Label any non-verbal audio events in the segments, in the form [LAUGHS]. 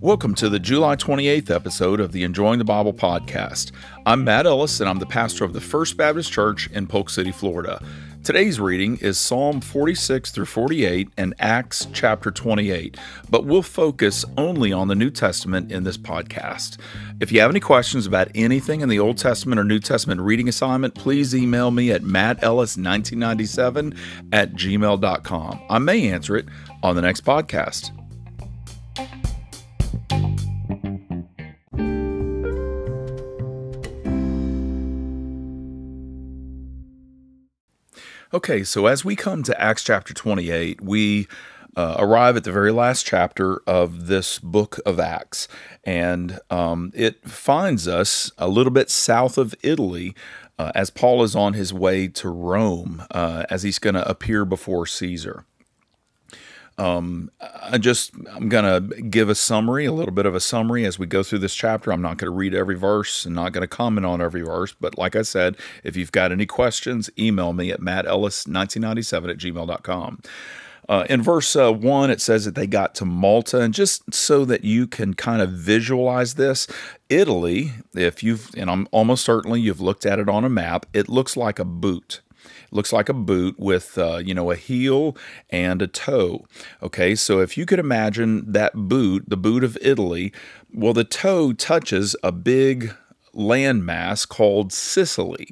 Welcome to the July 28th episode of the Enjoying the Bible podcast. I'm Matt Ellis, and I'm the pastor of the First Baptist Church in Polk City, Florida. Today's reading is Psalm 46 through 48 and Acts chapter 28, but we'll focus only on the New Testament in this podcast. If you have any questions about anything in the Old Testament or New Testament reading assignment, please email me at mattellis1997 at gmail.com. I may answer it on the next podcast. Okay, so as we come to Acts chapter 28, we uh, arrive at the very last chapter of this book of Acts, and um, it finds us a little bit south of Italy uh, as Paul is on his way to Rome uh, as he's going to appear before Caesar. Um, I just I'm gonna give a summary, a little bit of a summary as we go through this chapter. I'm not to read every verse and not to comment on every verse, but like I said, if you've got any questions, email me at mattellis1997 at gmail.com. Uh, in verse uh, 1, it says that they got to Malta. And just so that you can kind of visualize this, Italy, if you've, and I'm almost certainly you've looked at it on a map, it looks like a boot looks like a boot with uh, you know a heel and a toe. Okay, so if you could imagine that boot, the boot of Italy, well, the toe touches a big landmass called Sicily.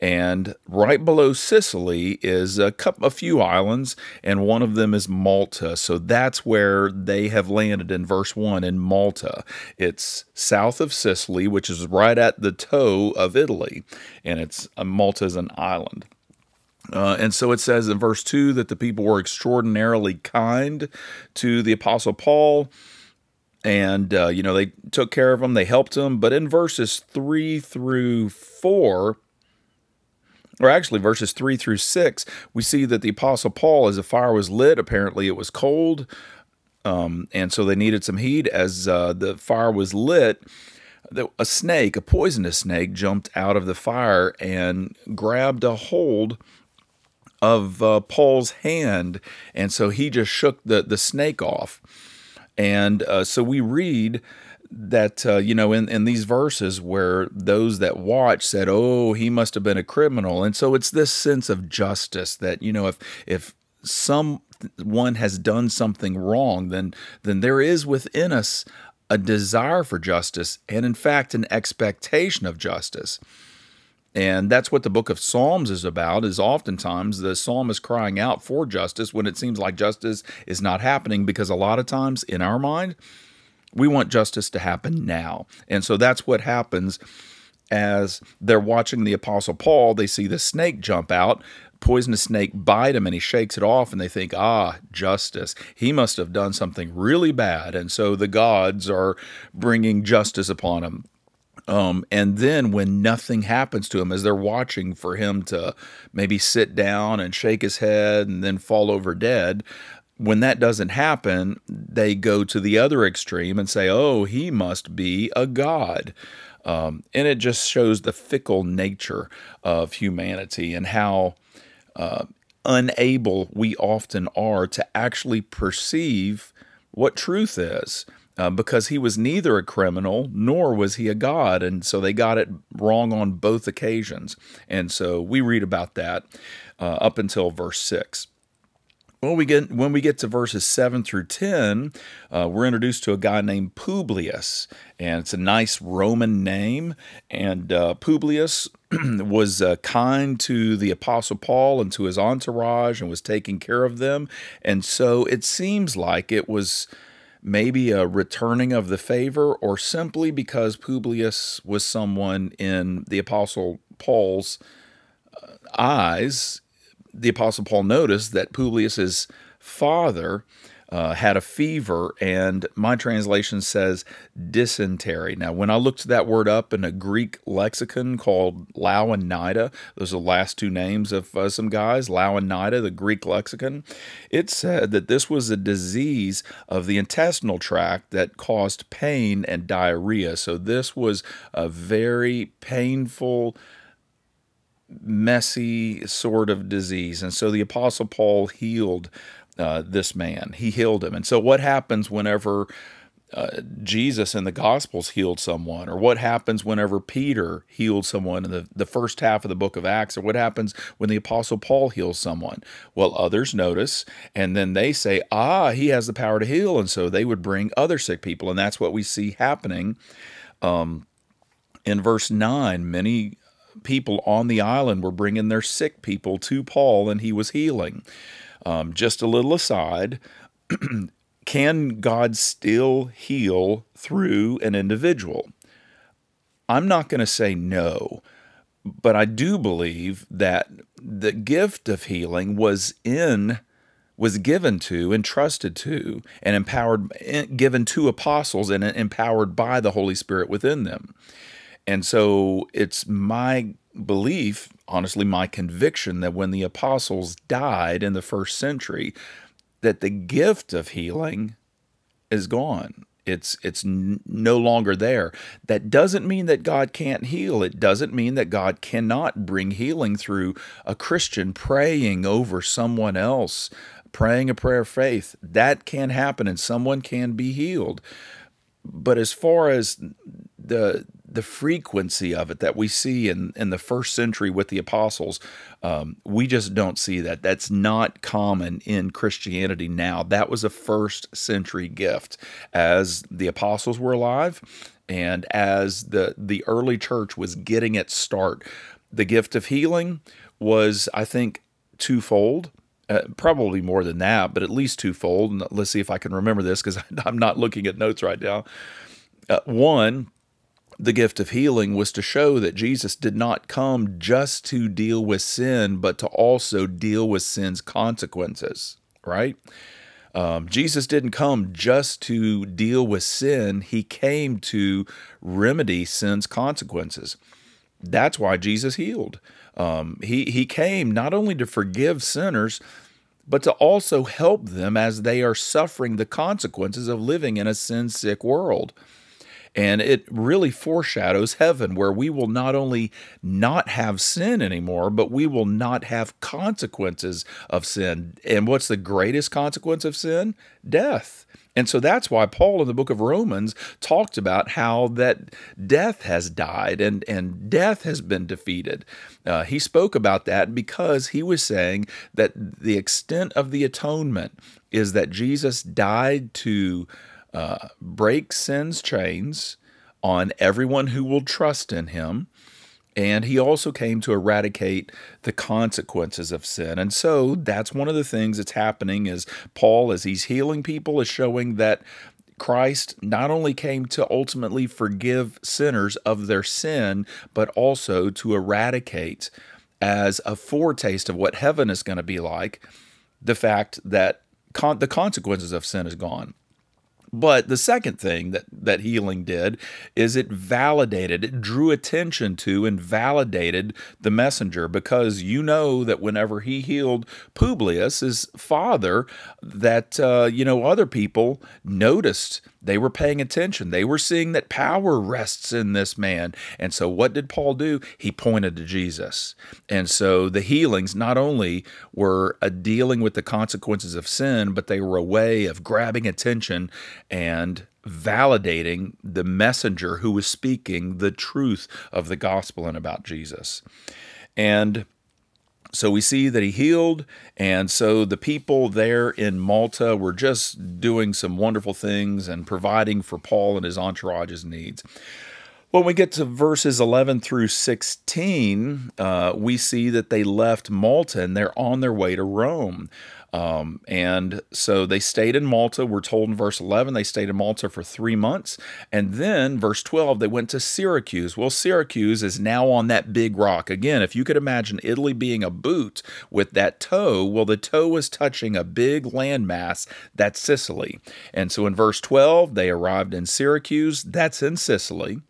And right below Sicily is a couple, a few islands, and one of them is Malta. So that's where they have landed in verse one in Malta. It's south of Sicily, which is right at the toe of Italy, and it's uh, Malta is an island. Uh, and so it says in verse 2 that the people were extraordinarily kind to the Apostle Paul. And, uh, you know, they took care of him, they helped him. But in verses 3 through 4, or actually verses 3 through 6, we see that the Apostle Paul, as the fire was lit, apparently it was cold. Um, and so they needed some heat. As uh, the fire was lit, a snake, a poisonous snake, jumped out of the fire and grabbed a hold of uh, Paul's hand, and so he just shook the the snake off. And uh, so we read that uh, you know in, in these verses where those that watch said oh he must have been a criminal and so it's this sense of justice that you know if if someone has done something wrong then then there is within us a desire for justice and in fact an expectation of justice and that's what the book of Psalms is about is oftentimes the psalmist crying out for justice when it seems like justice is not happening because a lot of times in our mind we want justice to happen now. And so that's what happens as they're watching the apostle Paul, they see the snake jump out, poisonous snake bite him and he shakes it off and they think, ah, justice. He must have done something really bad. And so the gods are bringing justice upon him. Um, and then when nothing happens to him, as they're watching for him to maybe sit down and shake his head and then fall over dead, when that doesn't happen, they go to the other extreme and say, oh, he must be a god. Um, and it just shows the fickle nature of humanity and how uh, unable we often are to actually perceive what truth is uh, because he was neither a criminal nor was he a god. And so they got it wrong on both occasions. And so we read about that uh, up until verse 6. When we get when we get to verses seven through ten, uh, we're introduced to a guy named Publius, and it's a nice Roman name. And uh, Publius [CLEARS THROAT] was uh, kind to the Apostle Paul and to his entourage, and was taking care of them. And so it seems like it was maybe a returning of the favor, or simply because Publius was someone in the Apostle Paul's uh, eyes. The Apostle Paul noticed that Publius's father uh, had a fever, and my translation says dysentery. Now, when I looked that word up in a Greek lexicon called Louw-Nida, those are the last two names of uh, some guys, Louw-Nida, the Greek lexicon, it said that this was a disease of the intestinal tract that caused pain and diarrhea. So, this was a very painful messy sort of disease. And so the Apostle Paul healed uh, this man. He healed him. And so, what happens whenever uh, Jesus in the Gospels healed someone, or what happens whenever Peter healed someone in the, the first half of the book of Acts, or what happens when the Apostle Paul heals someone? Well, others notice, and then they say, ah, he has the power to heal. And so they would bring other sick people. And that's what we see happening. Um, in verse 9, many people on the island were bringing their sick people to Paul, and he was healing. Um, just a little aside [CLEARS THROAT] can God still heal through an individual? I'm not going to say no, but I do believe that the gift of healing was in was given to entrusted to and empowered given to apostles and empowered by the holy spirit within them and so it's my belief honestly my conviction that when the apostles died in the first century that the gift of healing is gone. It's it's no longer there. That doesn't mean that God can't heal. It doesn't mean that God cannot bring healing through a Christian praying over someone else, praying a prayer of faith. That can happen and someone can be healed. But as far as the the frequency of it that we see in, in the first century with the apostles, um, we just don't see that. That's not common in Christianity now. That was a first century gift as the apostles were alive and as the, the early church was getting its start. The gift of healing was, I think, twofold. Uh, probably more than that, but at least twofold. And let's see if I can remember this because [LAUGHS] I'm not looking at notes right now. Uh, one, the gift of healing was to show that Jesus did not come just to deal with sin, but to also deal with sin's consequences, right? Um, Jesus didn't come just to deal with sin, he came to remedy sin's consequences. That's why Jesus healed. Um, he, he came not only to forgive sinners, but to also help them as they are suffering the consequences of living in a sin sick world. And it really foreshadows heaven, where we will not only not have sin anymore, but we will not have consequences of sin. And what's the greatest consequence of sin? Death. And so that's why Paul in the book of Romans talked about how that death has died and, and death has been defeated. Uh, he spoke about that because he was saying that the extent of the atonement is that Jesus died to uh, break sin's chains on everyone who will trust in him. And he also came to eradicate the consequences of sin. And so that's one of the things that's happening is Paul, as he's healing people, is showing that Christ not only came to ultimately forgive sinners of their sin, but also to eradicate as a foretaste of what heaven is going to be like the fact that con- the consequences of sin is gone. But the second thing that, that healing did is it validated, it drew attention to and validated the messenger because you know that whenever he healed Publius, his father, that, uh, you know, other people noticed they were paying attention. They were seeing that power rests in this man. And so, what did Paul do? He pointed to Jesus. And so, the healings not only were a dealing with the consequences of sin, but they were a way of grabbing attention and validating the messenger who was speaking the truth of the gospel and about Jesus. And so we see that he healed, and so the people there in Malta were just doing some wonderful things and providing for Paul and his entourage's needs. When we get to verses 11 through 16, uh, we see that they left Malta and they're on their way to Rome. Um, and so they stayed in Malta. We're told in verse 11 they stayed in Malta for three months. And then, verse 12, they went to Syracuse. Well, Syracuse is now on that big rock. Again, if you could imagine Italy being a boot with that toe, well, the toe was touching a big landmass. That's Sicily. And so in verse 12, they arrived in Syracuse. That's in Sicily.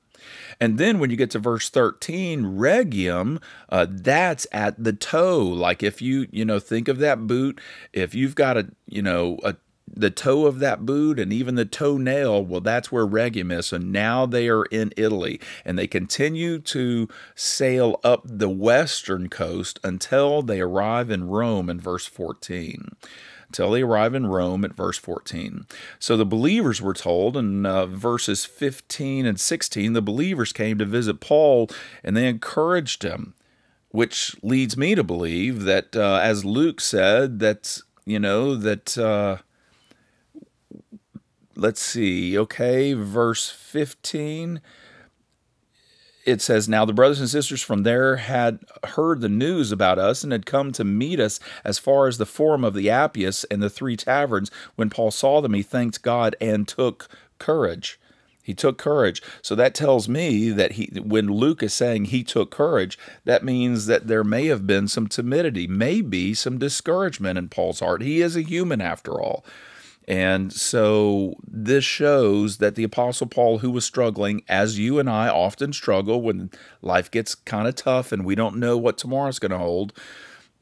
And then when you get to verse 13, Rhegium, uh, that's at the toe. Like if you, you know, think of that boot, if you've got a, you know, a the toe of that boot and even the toenail, well, that's where Rhegium is. So now they are in Italy and they continue to sail up the western coast until they arrive in Rome in verse 14 until they arrive in Rome at verse 14. So the believers were told in uh, verses 15 and 16, the believers came to visit Paul and they encouraged him, which leads me to believe that, uh, as Luke said, that, you know, that. Uh, let's see, okay, verse 15 it says, Now the brothers and sisters from there had heard the news about us and had come to meet us as far as the Forum of the Appius and the three taverns. When Paul saw them, he thanked God and took courage. He took courage. So that tells me that he when Luke is saying he took courage, that means that there may have been some timidity, maybe some discouragement in Paul's heart. He is a human after all. And so this shows that the Apostle Paul, who was struggling, as you and I often struggle when life gets kind of tough and we don't know what tomorrow's going to hold,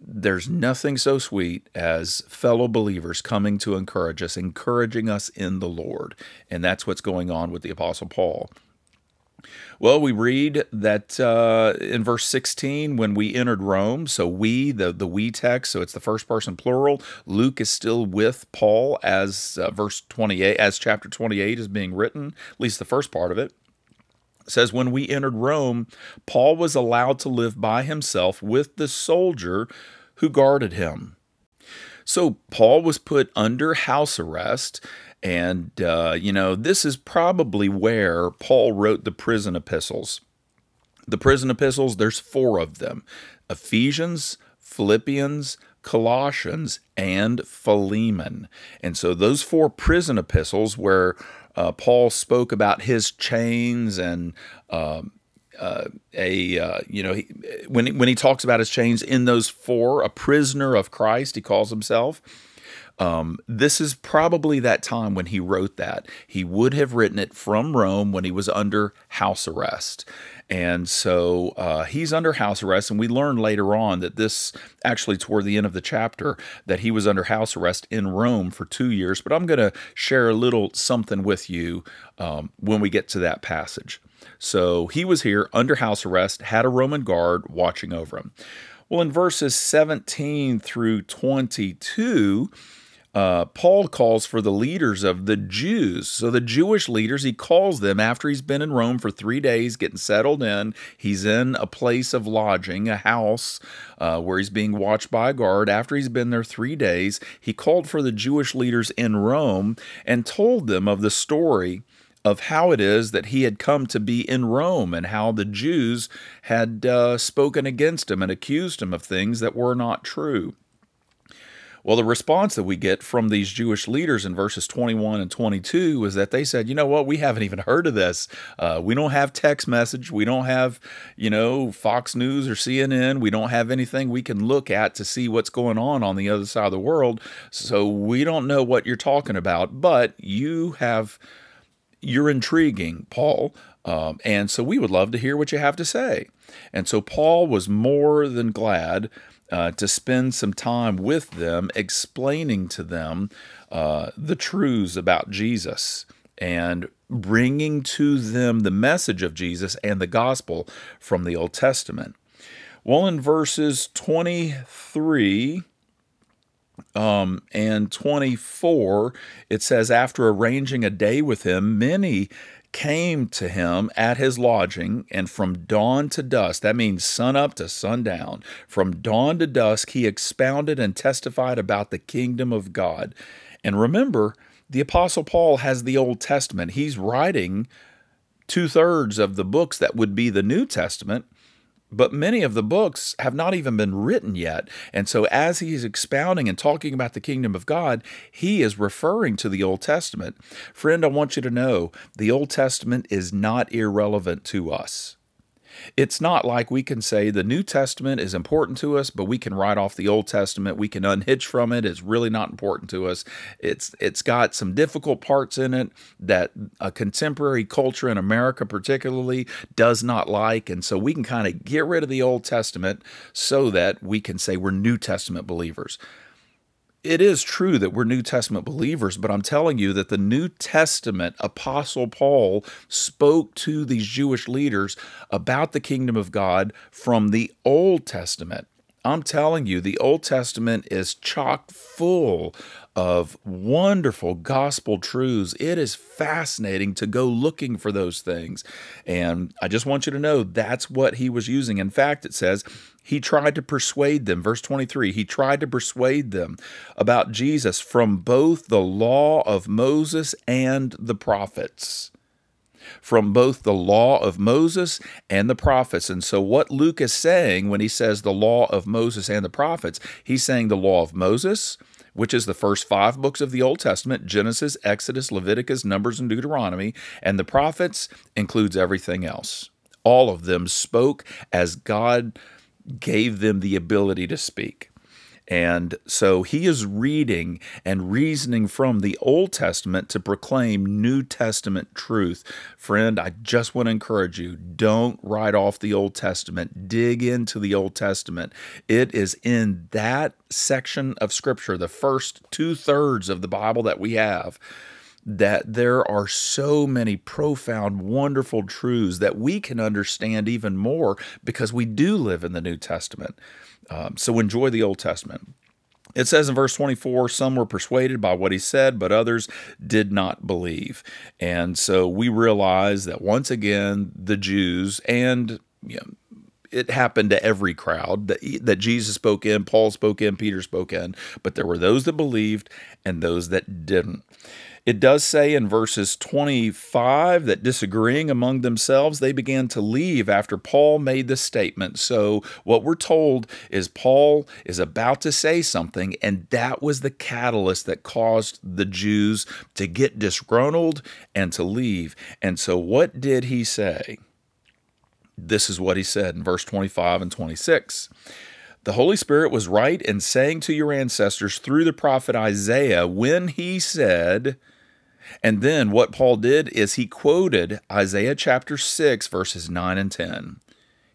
there's nothing so sweet as fellow believers coming to encourage us, encouraging us in the Lord. And that's what's going on with the Apostle Paul. Well, we read that uh, in verse 16, when we entered Rome, so we, the, the we text, so it's the first person plural. Luke is still with Paul as uh, verse 28, as chapter 28 is being written, at least the first part of it. it. Says, when we entered Rome, Paul was allowed to live by himself with the soldier who guarded him. So Paul was put under house arrest and, uh, you know, this is probably where Paul wrote the prison epistles. The prison epistles, there's four of them Ephesians, Philippians, Colossians, and Philemon. And so those four prison epistles where uh, Paul spoke about his chains and um, uh, a uh, you know he, when he, when he talks about his chains in those four, a prisoner of Christ, he calls himself. Um, this is probably that time when he wrote that. He would have written it from Rome when he was under house arrest. And so uh, he's under house arrest, and we learn later on that this actually toward the end of the chapter that he was under house arrest in Rome for two years. But I'm going to share a little something with you um, when we get to that passage. So he was here under house arrest, had a Roman guard watching over him. Well, in verses 17 through 22, uh, Paul calls for the leaders of the Jews. So the Jewish leaders, he calls them after he's been in Rome for three days, getting settled in. He's in a place of lodging, a house uh, where he's being watched by a guard. After he's been there three days, he called for the Jewish leaders in Rome and told them of the story of how it is that he had come to be in Rome and how the Jews had uh, spoken against him and accused him of things that were not true. Well, the response that we get from these Jewish leaders in verses 21 and 22 is that they said, you know what, we haven't even heard of this. Uh, we don't have text message. We don't have, you know, Fox News or CNN. We don't have anything we can look at to see what's going on on the other side of the world. So we don't know what you're talking about, but you have, you're intriguing, Paul. Um, and so we would love to hear what you have to say. And so Paul was more than glad uh, to spend some time with them, explaining to them uh, the truths about Jesus and bringing to them the message of Jesus and the gospel from the Old Testament. Well, in verses 23 um, and 24, it says, After arranging a day with him, many came to him at his lodging, and from dawn to dusk, that means sun up to sundown, from dawn to dusk, he expounded and testified about the kingdom of God. And remember, the Apostle Paul has the Old Testament. He's writing two thirds of the books that would be the New Testament but many of the books have not even been written yet. And so, as he's expounding and talking about the kingdom of God, he is referring to the Old Testament. Friend, I want you to know the Old Testament is not irrelevant to us. It's not like we can say the New Testament is important to us, but we can write off the Old Testament. We can unhitch from it. It's really not important to us. It's it's got some difficult parts in it that a contemporary culture in America particularly does not like, and so we can kind of get rid of the Old Testament so that we can say we're New Testament believers. It is true that we're New Testament believers, but I'm telling you that the New Testament Apostle Paul spoke to these Jewish leaders about the kingdom of God from the Old Testament. I'm telling you, the Old Testament is chock full of wonderful gospel truths. It is fascinating to go looking for those things. And I just want you to know that's what he was using. In fact, it says he tried to persuade them. Verse 23 he tried to persuade them about Jesus from both the law of Moses and the prophets from both the law of Moses and the prophets. And so, what Luke is saying when he says the law of Moses and the prophets, he's saying the law of Moses, which is the first five books of the Old Testament Genesis, Exodus, Leviticus, Numbers, and Deuteronomy. And the prophets includes everything else. All of them spoke as God gave them the ability to speak. And so he is reading and reasoning from the Old Testament to proclaim New Testament truth. Friend, I just want to encourage you don't write off the Old Testament. Dig into the Old Testament. It is in that section of Scripture, the first two thirds of the Bible that we have that there are so many profound, wonderful truths that we can understand even more because we do live in the New Testament. Um, so enjoy the Old Testament. It says in verse 24, some were persuaded by what he said, but others did not believe. And so we realize that once again, the Jews and you know, it happened to every crowd that, that Jesus spoke in, Paul spoke in, Peter spoke in, but there were those that believed and those that didn't. It does say in verses 25 that disagreeing among themselves, they began to leave after Paul made the statement. So, what we're told is Paul is about to say something, and that was the catalyst that caused the Jews to get disgruntled and to leave. And so, what did he say? This is what he said in verse 25 and 26. The Holy Spirit was right in saying to your ancestors through the prophet Isaiah when he said, and then what Paul did is he quoted Isaiah chapter 6, verses 9 and 10.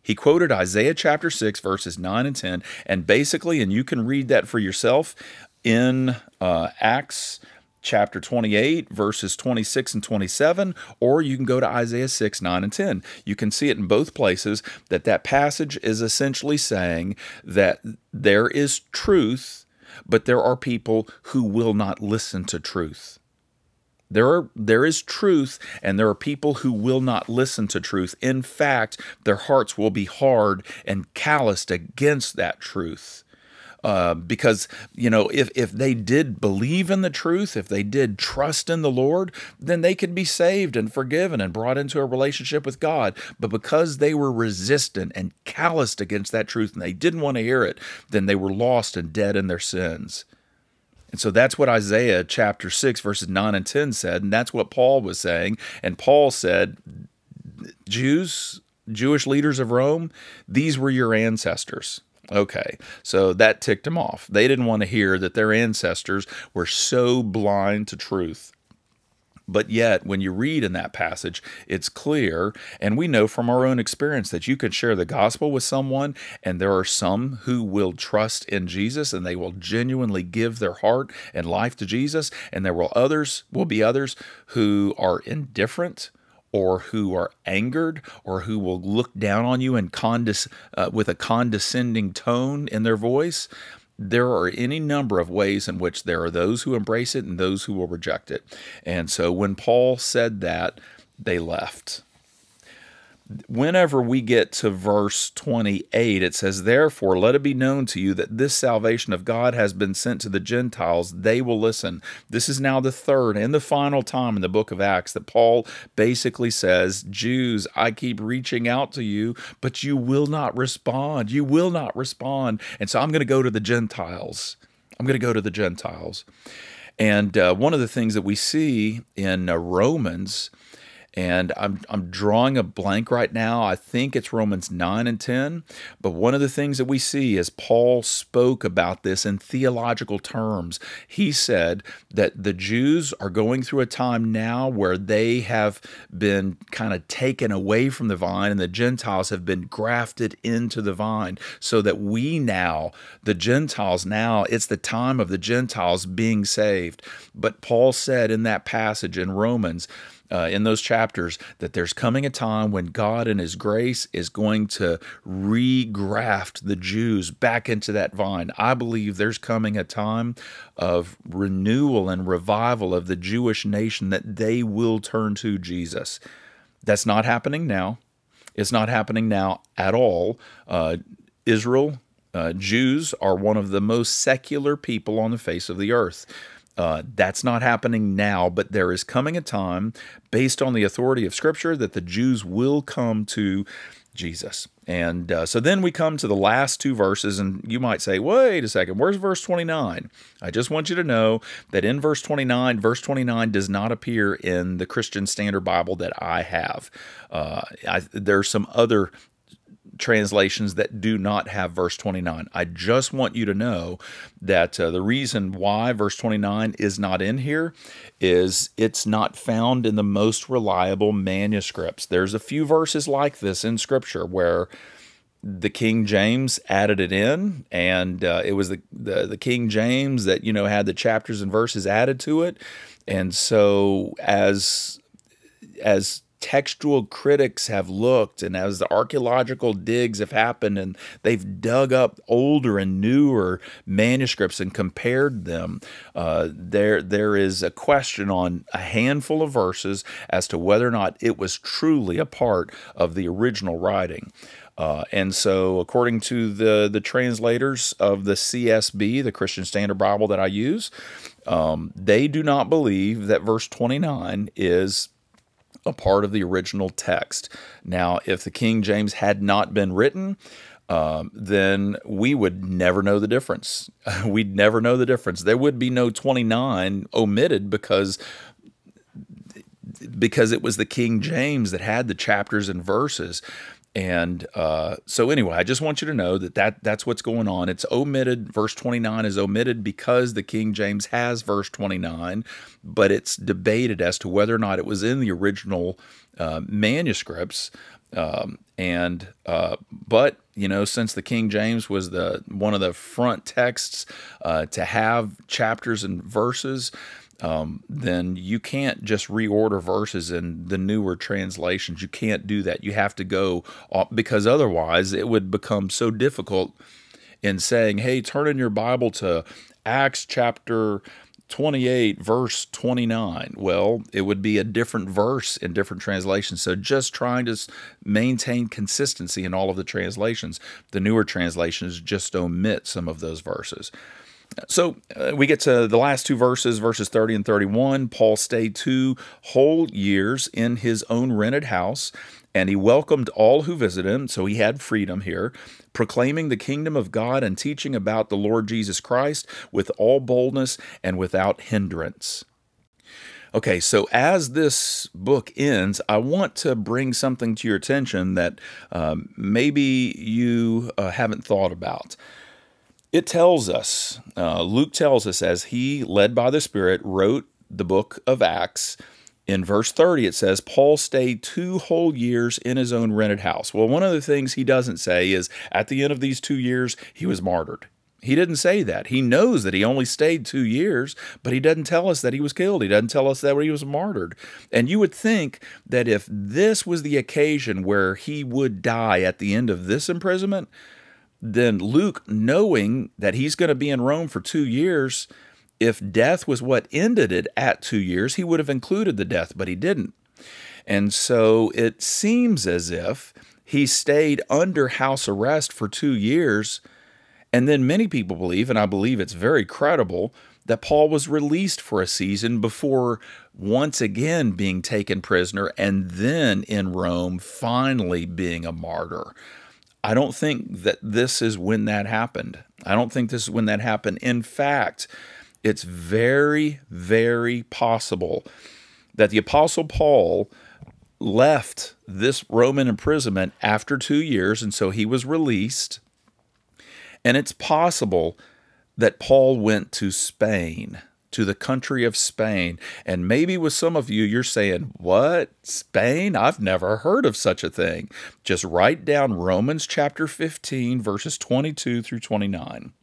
He quoted Isaiah chapter 6, verses 9 and 10. And basically, and you can read that for yourself in uh, Acts chapter 28, verses 26 and 27, or you can go to Isaiah 6, 9, and 10. You can see it in both places that that passage is essentially saying that there is truth, but there are people who will not listen to truth. There are there is truth and there are people who will not listen to truth. In fact, their hearts will be hard and calloused against that truth. Uh, because you know if if they did believe in the truth if they did trust in the lord then they could be saved and forgiven and brought into a relationship with god but because they were resistant and calloused against that truth and they didn't want to hear it then they were lost and dead in their sins and so that's what Isaiah chapter 6, verses 9 and 10 said. And that's what Paul was saying. And Paul said, Jews, Jewish leaders of Rome, these were your ancestors. Okay, so that ticked them off. They didn't want to hear that their ancestors were so blind to truth. But yet, when you read in that passage, it's clear, and we know from our own experience that you can share the gospel with someone, and there are some who will trust in Jesus and they will genuinely give their heart and life to Jesus, and there will others will be others who are indifferent or who are angered or who will look down on you and condes- uh, with a condescending tone in their voice there are any number of ways in which there are those who embrace it and those who will reject it. And so when Paul said that, they left whenever we get to verse 28, it says, Therefore, let it be known to you that this salvation of God has been sent to the Gentiles. They will listen. This is now the third and the final time in the book of Acts that Paul basically says, Jews, I keep reaching out to you, but you will not respond. You will not respond. And so I'm going to go to the Gentiles. I'm going to go to the Gentiles. And uh, one of the things that we see in uh, Romans and I'm I'm drawing a blank right now. I think it's Romans 9 and 10. But one of the things that we see as Paul spoke about this in theological terms, he said that the Jews are going through a time now where they have been kind of taken away from the vine and the Gentiles have been grafted into the vine so that we now, the Gentiles now, it's the time of the Gentiles being saved. But Paul said in that passage in Romans uh, in those chapters that there's coming a time when God, in His grace, is going to regraft the Jews back into that vine. I believe there's coming a time of renewal and revival of the Jewish nation that they will turn to Jesus. That's not happening now. It's not happening now at all. Uh, Israel, uh, Jews are one of the most secular people on the face of the earth. Uh, that's not happening now, but there is coming a time, based on the authority of Scripture, that the Jews will come to Jesus. And uh, so then we come to the last two verses, and you might say, wait a second, where's verse 29? I just want you to know that in verse 29, verse 29 does not appear in the Christian Standard Bible that I have. Uh, I, there's some other translations that do not have verse 29. I just want you to know that uh, the reason why verse 29 is not in here is it's not found in the most reliable manuscripts. There's a few verses like this in scripture where the King James added it in, and uh, it was the, the the King James that you know had the chapters and verses added to it, and so as as textual critics have looked and as the archaeological digs have happened and they've dug up older and newer manuscripts and compared them, uh, there there is a question on a handful of verses as to whether or not it was truly a part of the original writing. Uh, and so, according to the the translators of the CSB, the Christian Standard Bible that I use, um, they do not believe that verse 29 is a part of the original text. Now, if the King James had not been written, um, then we would never know the difference. [LAUGHS] We'd never know the difference. There would be no 29 omitted because because it was the King James that had the chapters and verses. And uh, so, anyway, I just want you to know that, that that's what's going on. It's omitted. Verse 29 is omitted because the King James has verse 29, but it's debated as to whether or not it was in the original uh, manuscripts. Um, and uh, but you know, since the King James was the one of the front texts uh, to have chapters and verses, um, then you can't just reorder verses in the newer translations. You can't do that. You have to go because otherwise it would become so difficult in saying, hey, turn in your Bible to Acts chapter 28, verse 29. Well, it would be a different verse in different translations. So just trying to maintain consistency in all of the translations. The newer translations just omit some of those verses. So uh, we get to the last two verses, verses 30 and 31. Paul stayed two whole years in his own rented house, and he welcomed all who visited him. So he had freedom here, proclaiming the kingdom of God and teaching about the Lord Jesus Christ with all boldness and without hindrance. Okay, so as this book ends, I want to bring something to your attention that um, maybe you uh, haven't thought about. It tells us, uh, Luke tells us, as he, led by the Spirit, wrote the book of Acts. In verse 30, it says, Paul stayed two whole years in his own rented house. Well, one of the things he doesn't say is at the end of these two years, he was martyred. He didn't say that. He knows that he only stayed two years, but he doesn't tell us that he was killed. He doesn't tell us that he was martyred. And you would think that if this was the occasion where he would die at the end of this imprisonment, then Luke, knowing that he's going to be in Rome for two years, if death was what ended it at two years, he would have included the death, but he didn't. And so it seems as if he stayed under house arrest for two years. And then many people believe, and I believe it's very credible, that Paul was released for a season before once again being taken prisoner and then in Rome finally being a martyr. I don't think that this is when that happened. I don't think this is when that happened. In fact, it's very, very possible that the Apostle Paul left this Roman imprisonment after two years, and so he was released. And it's possible that Paul went to Spain, to the country of Spain. And maybe with some of you, you're saying, What? Spain? I've never heard of such a thing. Just write down Romans chapter 15, verses 22 through 29.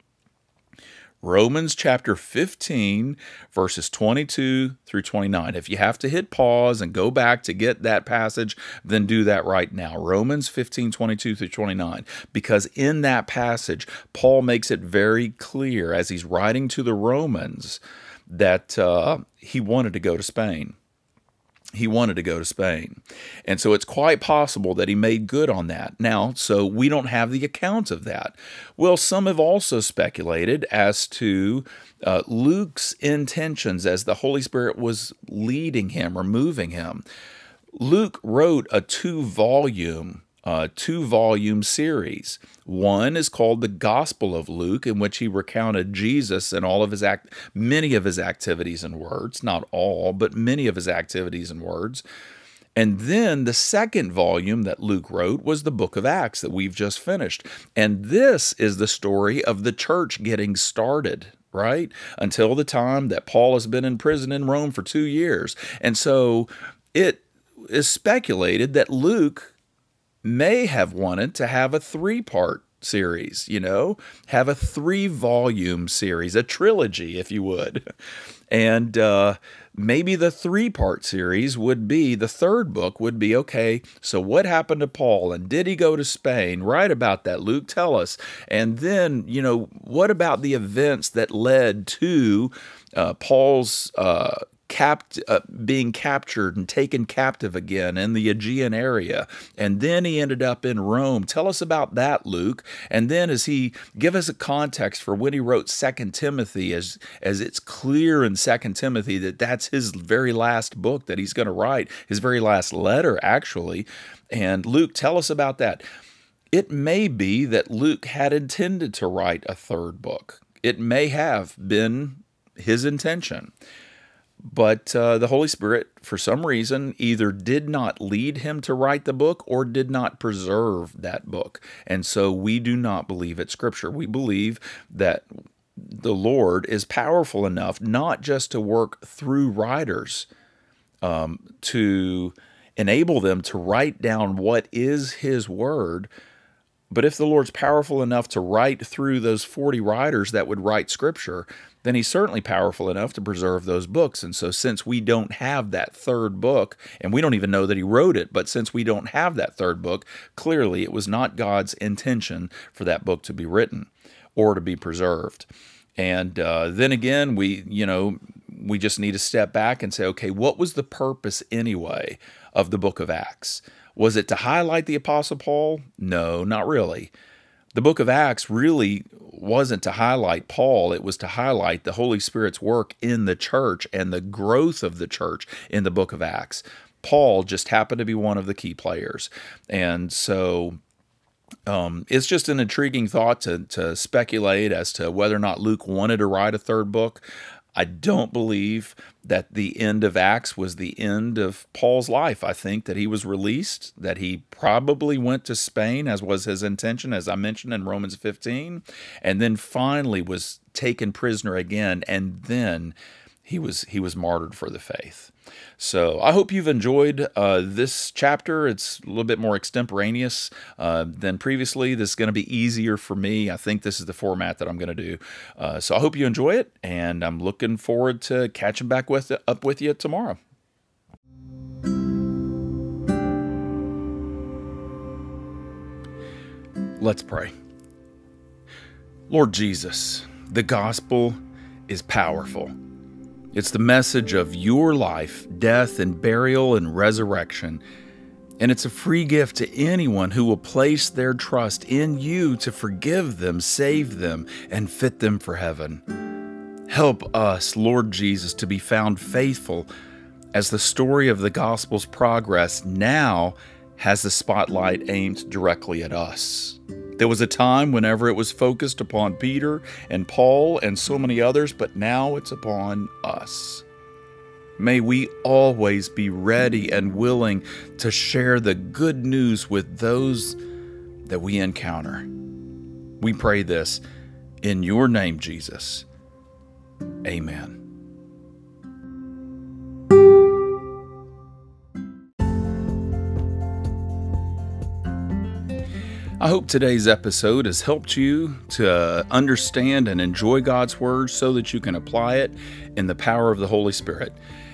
Romans chapter 15, verses 22 through 29. If you have to hit pause and go back to get that passage, then do that right now. Romans 15, 22 through 29. Because in that passage, Paul makes it very clear as he's writing to the Romans that uh, he wanted to go to Spain he wanted to go to Spain. And so it's quite possible that he made good on that. Now, so we don't have the account of that. Well, some have also speculated as to uh, Luke's intentions as the Holy Spirit was leading him or moving him. Luke wrote a two volume uh, two volume series. One is called the Gospel of Luke, in which he recounted Jesus and all of his act, many of his activities and words, not all, but many of his activities and words. And then the second volume that Luke wrote was the book of Acts that we've just finished. And this is the story of the church getting started, right? Until the time that Paul has been in prison in Rome for two years. And so it is speculated that Luke may have wanted to have a three part series, you know, have a three volume series, a trilogy, if you would. And uh, maybe the three part series would be the third book would be okay, so what happened to Paul and did he go to Spain? Write about that, Luke, tell us. And then, you know, what about the events that led to uh, Paul's uh, capt, uh, being captured and taken captive again in the Aegean area. And then he ended up in Rome. Tell us about that, Luke. And then as he give us a context for when he wrote Second Timothy, as, as it's clear in Second Timothy that that's his very last book that he's going to write, his very last letter, actually. And Luke, tell us about that. It may be that Luke had intended to write a third book. It may have been his intention. But uh, the Holy Spirit, for some reason, either did not lead him to write the book or did not preserve that book. And so we do not believe it's Scripture. We believe that the Lord is powerful enough not just to work through writers um, to enable them to write down what is His Word, but if the Lord's powerful enough to write through those 40 writers that would write Scripture, then he's certainly powerful enough to preserve those books. And so, since we don't have that third book, and we don't even know that he wrote it, but since we don't have that third book, clearly it was not God's intention for that book to be written or to be preserved. And uh, then again, we, you know, we just need to step back and say, okay, what was the purpose anyway of the book of Acts? Was it to highlight the Apostle Paul? No, not really. The book of Acts really wasn't to highlight Paul, it was to highlight the Holy Spirit's work in the church and the growth of the church in the book of Acts. Paul just happened to be one of the key players. And so um, it's just an intriguing thought to, to speculate as to whether or not Luke wanted to write a third book. I don't believe that the end of Acts was the end of Paul's life. I think that he was released, that he probably went to Spain, as was his intention, as I mentioned in Romans 15, and then finally was taken prisoner again, and then he was he was martyred for the faith. So I hope you've enjoyed uh, this chapter. It's a little bit more extemporaneous uh, than previously. This is going to be easier for me. I think this is the format that I'm going to do. Uh, so I hope you enjoy it, and I'm looking forward to catching back with up with you tomorrow. Let's pray. Lord Jesus, the gospel is powerful. It's the message of your life, death, and burial and resurrection. And it's a free gift to anyone who will place their trust in you to forgive them, save them, and fit them for heaven. Help us, Lord Jesus, to be found faithful as the story of the gospel's progress now has the spotlight aimed directly at us. There was a time whenever it was focused upon Peter and Paul and so many others, but now it's upon us. May we always be ready and willing to share the good news with those that we encounter. We pray this in your name, Jesus. Amen. I hope today's episode has helped you to uh, understand and enjoy God's Word so that you can apply it in the power of the Holy Spirit.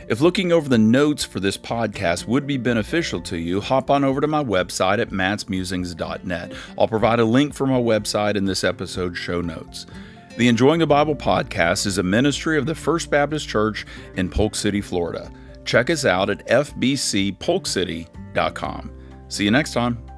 If looking over the notes for this podcast would be beneficial to you, hop on over to my website at mattsmusings.net. I'll provide a link for my website in this episode's show notes. The Enjoying the Bible podcast is a ministry of the First Baptist Church in Polk City, Florida. Check us out at fbcpolkcity.com. See you next time.